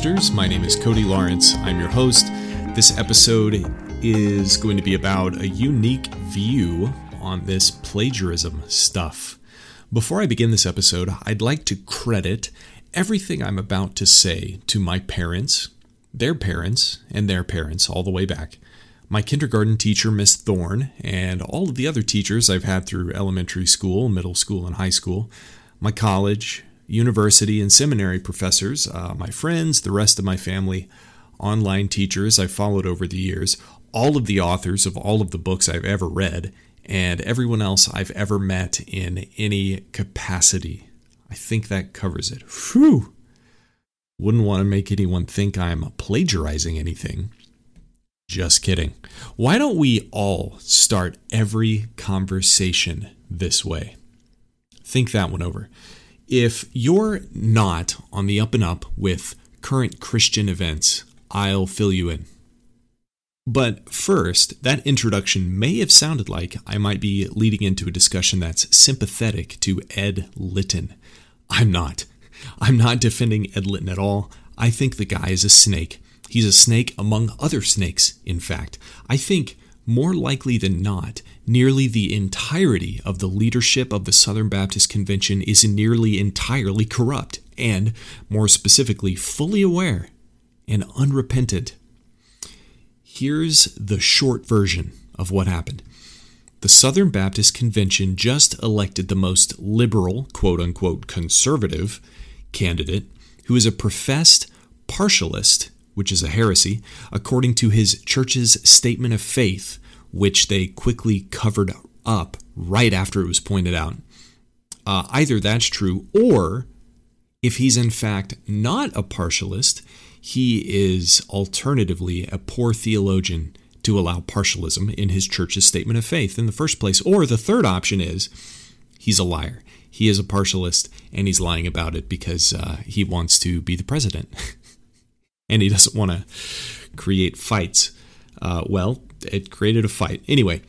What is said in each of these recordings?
My name is Cody Lawrence. I'm your host. This episode is going to be about a unique view on this plagiarism stuff. Before I begin this episode, I'd like to credit everything I'm about to say to my parents, their parents, and their parents, all the way back. My kindergarten teacher, Miss Thorne, and all of the other teachers I've had through elementary school, middle school, and high school, my college, university and seminary professors, uh, my friends, the rest of my family, online teachers I followed over the years, all of the authors of all of the books I've ever read, and everyone else I've ever met in any capacity. I think that covers it. Whew! Wouldn't want to make anyone think I'm plagiarizing anything. Just kidding. Why don't we all start every conversation this way? Think that one over if you're not on the up and up with current Christian events, I'll fill you in. But first, that introduction may have sounded like I might be leading into a discussion that's sympathetic to Ed Litton. I'm not. I'm not defending Ed Litton at all. I think the guy is a snake. He's a snake among other snakes, in fact. I think more likely than not, nearly the entirety of the leadership of the Southern Baptist Convention is nearly entirely corrupt and, more specifically, fully aware and unrepentant. Here's the short version of what happened. The Southern Baptist Convention just elected the most liberal, quote unquote, conservative candidate who is a professed partialist which is a heresy, according to his church's statement of faith, which they quickly covered up right after it was pointed out. Uh, either that's true, or if he's in fact not a partialist, he is alternatively a poor theologian to allow partialism in his church's statement of faith in the first place. Or the third option is he's a liar. He is a partialist and he's lying about it because uh, he wants to be the president. and he doesn't want to create fights. Uh, well, it created a fight. Anyway,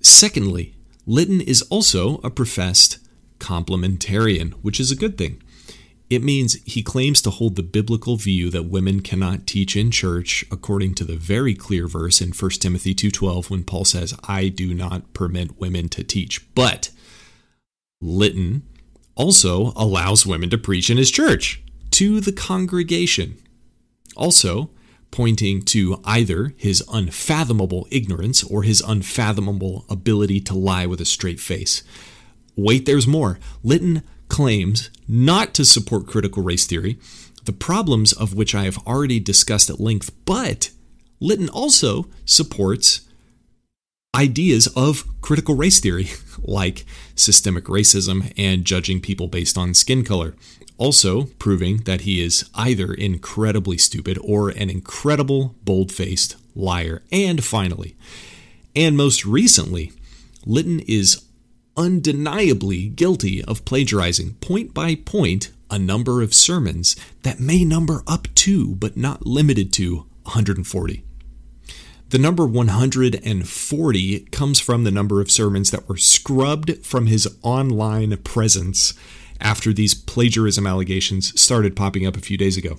secondly, Litton is also a professed complementarian, which is a good thing. It means he claims to hold the biblical view that women cannot teach in church according to the very clear verse in 1 Timothy 2:12 when Paul says, "I do not permit women to teach." But Litton also allows women to preach in his church to the congregation also pointing to either his unfathomable ignorance or his unfathomable ability to lie with a straight face. Wait, there's more. Litton claims not to support critical race theory, the problems of which I have already discussed at length, but Litton also supports ideas of critical race theory, like systemic racism and judging people based on skin color also proving that he is either incredibly stupid or an incredible bold faced liar. And finally, and most recently, Litton is undeniably guilty of plagiarizing point by point a number of sermons that may number up to, but not limited to, 140. The number 140 comes from the number of sermons that were scrubbed from his online presence after these plagiarism allegations started popping up a few days ago.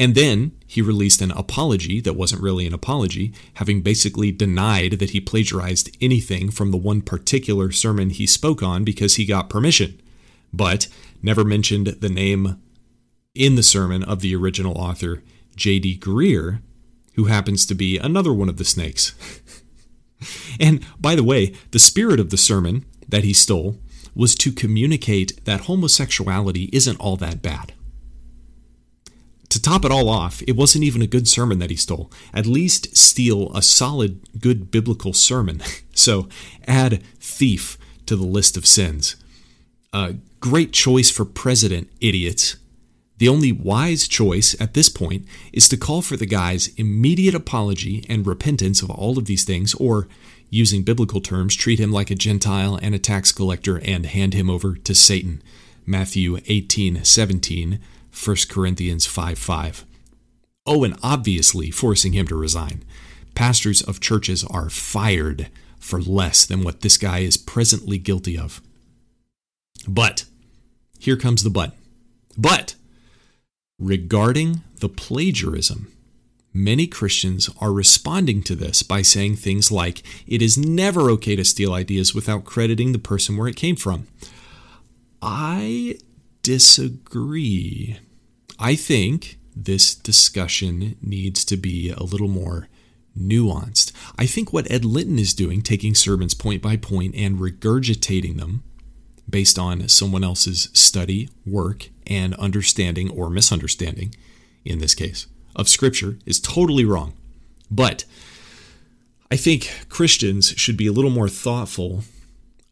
And then he released an apology that wasn't really an apology, having basically denied that he plagiarized anything from the one particular sermon he spoke on because he got permission, but never mentioned the name in the sermon of the original author, J.D. Greear, who happens to be another one of the snakes. and by the way, the spirit of the sermon that he stole was to communicate that homosexuality isn't all that bad. To top it all off, it wasn't even a good sermon that he stole. At least steal a solid, good biblical sermon. so add thief to the list of sins. A great choice for president, idiots. The only wise choice at this point is to call for the guy's immediate apology and repentance of all of these things, or using biblical terms, treat him like a Gentile and a tax collector and hand him over to Satan. Matthew 18 17, 1 Corinthians 5 5. Oh, and obviously forcing him to resign. Pastors of churches are fired for less than what this guy is presently guilty of. But, here comes the but. But, Regarding the plagiarism, many Christians are responding to this by saying things like, it is never okay to steal ideas without crediting the person where it came from. I disagree. I think this discussion needs to be a little more nuanced. I think what Ed Litton is doing, taking sermons point by point and regurgitating them based on someone else's study, work, and understanding or misunderstanding, in this case, of Scripture, is totally wrong. But I think Christians should be a little more thoughtful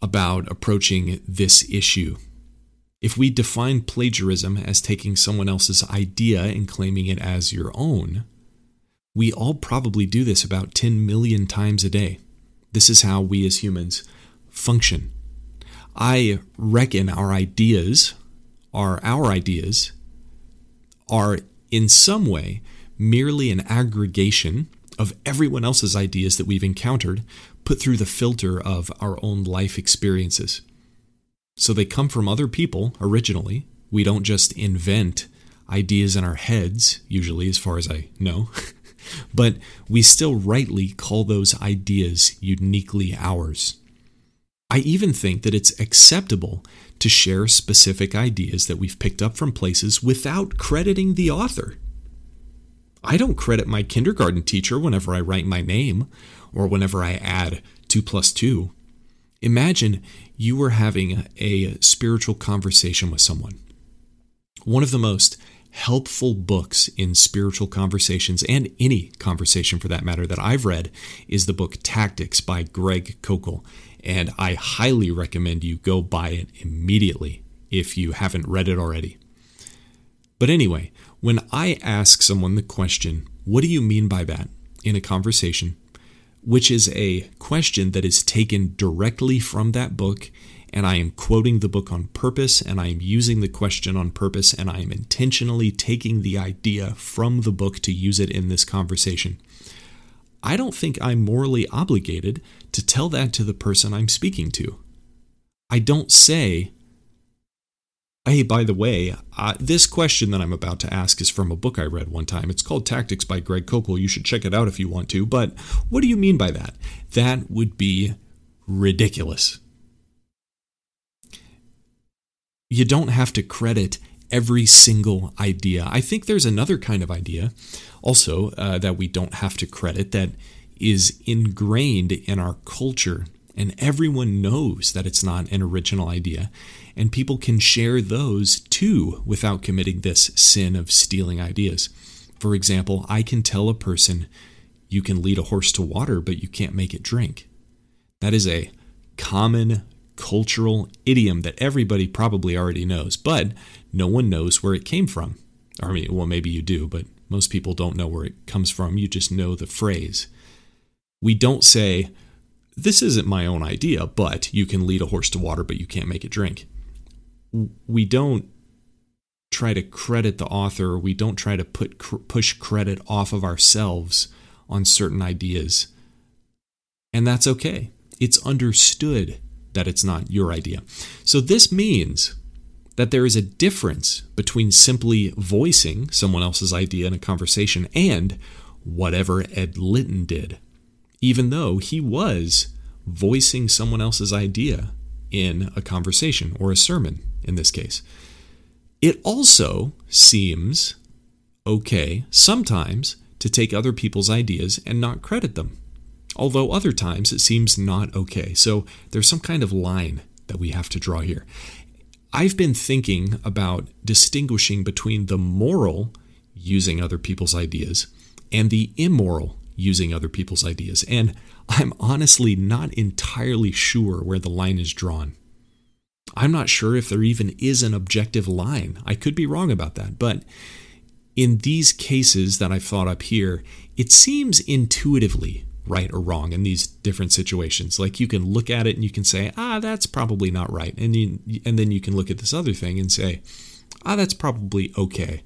about approaching this issue. If we define plagiarism as taking someone else's idea and claiming it as your own, we all probably do this about 10 million times a day. This is how we as humans function. I reckon our ideas are our ideas are in some way merely an aggregation of everyone else's ideas that we've encountered put through the filter of our own life experiences. So they come from other people originally. We don't just invent ideas in our heads, usually, as far as I know. but we still rightly call those ideas uniquely ours. I even think that it's acceptable to share specific ideas that we've picked up from places without crediting the author. I don't credit my kindergarten teacher whenever I write my name or whenever I add 2 plus 2. Imagine you were having a spiritual conversation with someone. One of the most helpful books in spiritual conversations and any conversation for that matter that I've read is the book Tactics by Greg Koukl. And I highly recommend you go buy it immediately if you haven't read it already. But anyway, when I ask someone the question, what do you mean by that in a conversation, which is a question that is taken directly from that book and I am quoting the book on purpose, and I am using the question on purpose, and I am intentionally taking the idea from the book to use it in this conversation. I don't think I'm morally obligated to tell that to the person I'm speaking to. I don't say, hey, by the way, uh, this question that I'm about to ask is from a book I read one time. It's called Tactics by Greg Koukl. You should check it out if you want to. But what do you mean by that? That would be ridiculous you don't have to credit every single idea. I think there's another kind of idea also uh, that we don't have to credit that is ingrained in our culture. And everyone knows that it's not an original idea. And people can share those too without committing this sin of stealing ideas. For example, I can tell a person, you can lead a horse to water, but you can't make it drink. That is a common cultural idiom that everybody probably already knows, but no one knows where it came from. I mean, well, maybe you do, but most people don't know where it comes from. You just know the phrase. We don't say, This isn't my own idea, but you can lead a horse to water, but you can't make it drink. We don't try to credit the author, we don't try to put push credit off of ourselves on certain ideas. And that's okay. It's understood that it's not your idea. So this means that there is a difference between simply voicing someone else's idea in a conversation and whatever Ed Litton did, even though he was voicing someone else's idea in a conversation or a sermon in this case. It also seems okay sometimes to take other people's ideas and not credit them although other times it seems not okay. So there's some kind of line that we have to draw here. I've been thinking about distinguishing between the moral using other people's ideas and the immoral using other people's ideas. And I'm honestly not entirely sure where the line is drawn. I'm not sure if there even is an objective line. I could be wrong about that. But in these cases that I've thought up here, it seems intuitively right or wrong in these different situations. Like you can look at it and you can say, ah, that's probably not right, and you, and then you can look at this other thing and say, ah, that's probably okay.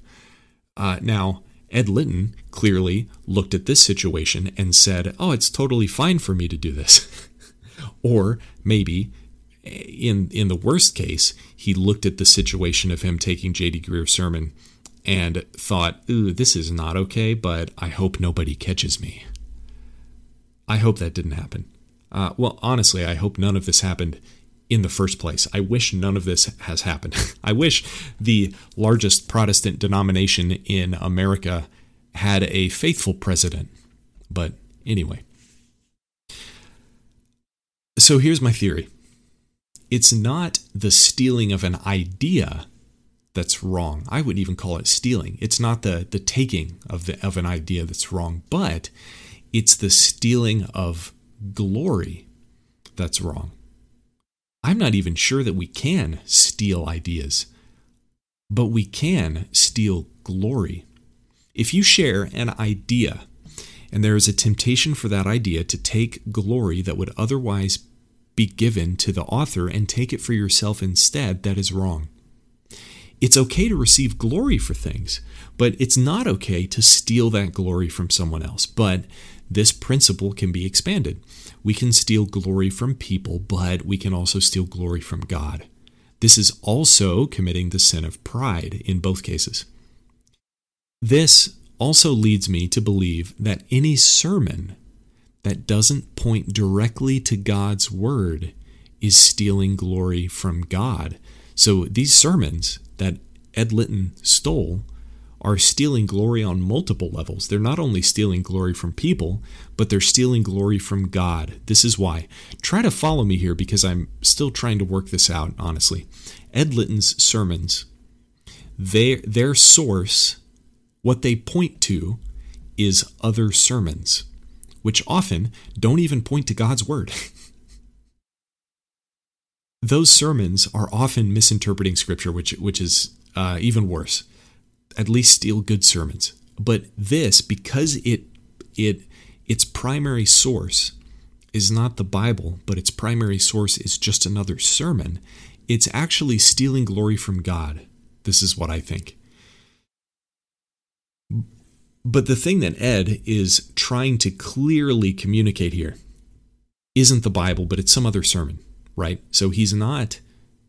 Uh, now, Ed Litton clearly looked at this situation and said, oh, it's totally fine for me to do this. or maybe in in the worst case, he looked at the situation of him taking J.D. Greear's sermon and thought, ooh, this is not okay, but I hope nobody catches me. I hope that didn't happen. Uh, well, honestly, I hope none of this happened in the first place. I wish none of this has happened. I wish the largest Protestant denomination in America had a faithful president. But anyway. So here's my theory it's not the stealing of an idea that's wrong. I wouldn't even call it stealing. It's not the, the taking of, the, of an idea that's wrong, but it's the stealing of glory that's wrong. I'm not even sure that we can steal ideas, but we can steal glory. If you share an idea and there is a temptation for that idea to take glory that would otherwise be given to the author and take it for yourself instead, that is wrong. It's okay to receive glory for things, but it's not okay to steal that glory from someone else. But this principle can be expanded. We can steal glory from people, but we can also steal glory from God. This is also committing the sin of pride in both cases. This also leads me to believe that any sermon that doesn't point directly to God's word is stealing glory from God. So these sermons that Ed Litton stole are stealing glory on multiple levels. They're not only stealing glory from people, but they're stealing glory from God. This is why. Try to follow me here because I'm still trying to work this out, honestly. Ed Litton's sermons, their, their source, what they point to, is other sermons, which often don't even point to God's word. Those sermons are often misinterpreting scripture, which, which is uh, even worse at least steal good sermons. But this, because it it its primary source is not the Bible, but its primary source is just another sermon, it's actually stealing glory from God. This is what I think. But the thing that Ed is trying to clearly communicate here isn't the Bible, but it's some other sermon, right? So he's not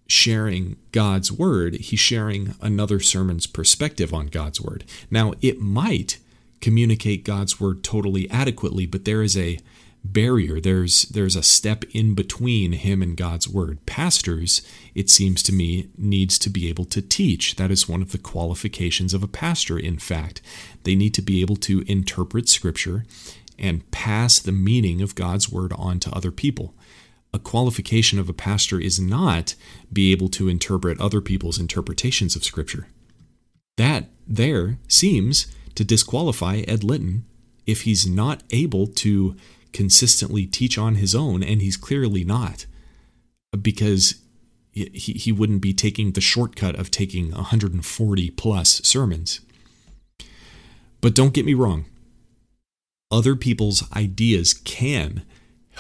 sharing God's word, he's sharing another sermon's perspective on God's word. Now, it might communicate God's word totally adequately, but there is a barrier. There's there's a step in between him and God's word. Pastors, it seems to me, needs to be able to teach. That is one of the qualifications of a pastor, in fact. They need to be able to interpret scripture and pass the meaning of God's word on to other people a qualification of a pastor is not be able to interpret other people's interpretations of Scripture. That there seems to disqualify Ed Litton if he's not able to consistently teach on his own, and he's clearly not, because he, he wouldn't be taking the shortcut of taking 140 plus sermons. But don't get me wrong, other people's ideas can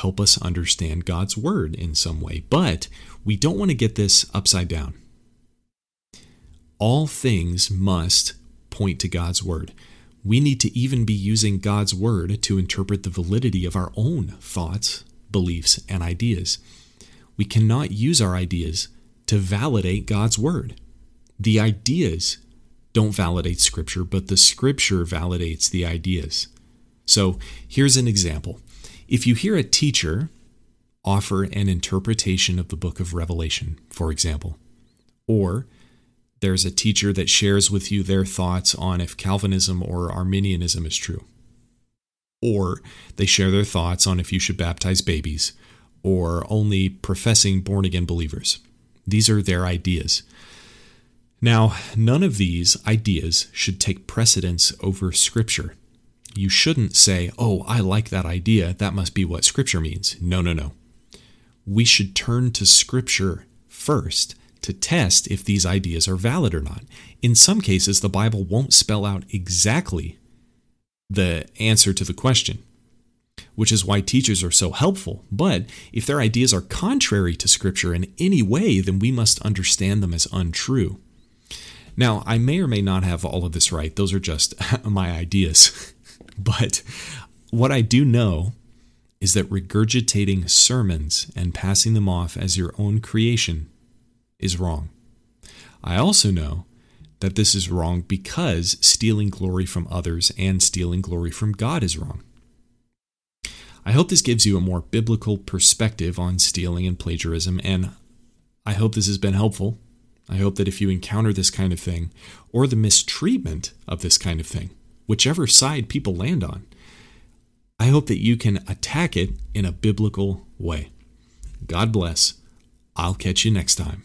help us understand God's Word in some way. But we don't want to get this upside down. All things must point to God's Word. We need to even be using God's Word to interpret the validity of our own thoughts, beliefs, and ideas. We cannot use our ideas to validate God's Word. The ideas don't validate Scripture, but the Scripture validates the ideas. So here's an example. If you hear a teacher offer an interpretation of the book of Revelation, for example, or there's a teacher that shares with you their thoughts on if Calvinism or Arminianism is true, or they share their thoughts on if you should baptize babies, or only professing born again believers. These are their ideas. Now, none of these ideas should take precedence over Scripture you shouldn't say, oh, I like that idea. That must be what Scripture means. No, no, no. We should turn to Scripture first to test if these ideas are valid or not. In some cases, the Bible won't spell out exactly the answer to the question, which is why teachers are so helpful. But if their ideas are contrary to Scripture in any way, then we must understand them as untrue. Now, I may or may not have all of this right. Those are just my ideas. But what I do know is that regurgitating sermons and passing them off as your own creation is wrong. I also know that this is wrong because stealing glory from others and stealing glory from God is wrong. I hope this gives you a more biblical perspective on stealing and plagiarism, and I hope this has been helpful. I hope that if you encounter this kind of thing, or the mistreatment of this kind of thing, whichever side people land on. I hope that you can attack it in a biblical way. God bless. I'll catch you next time.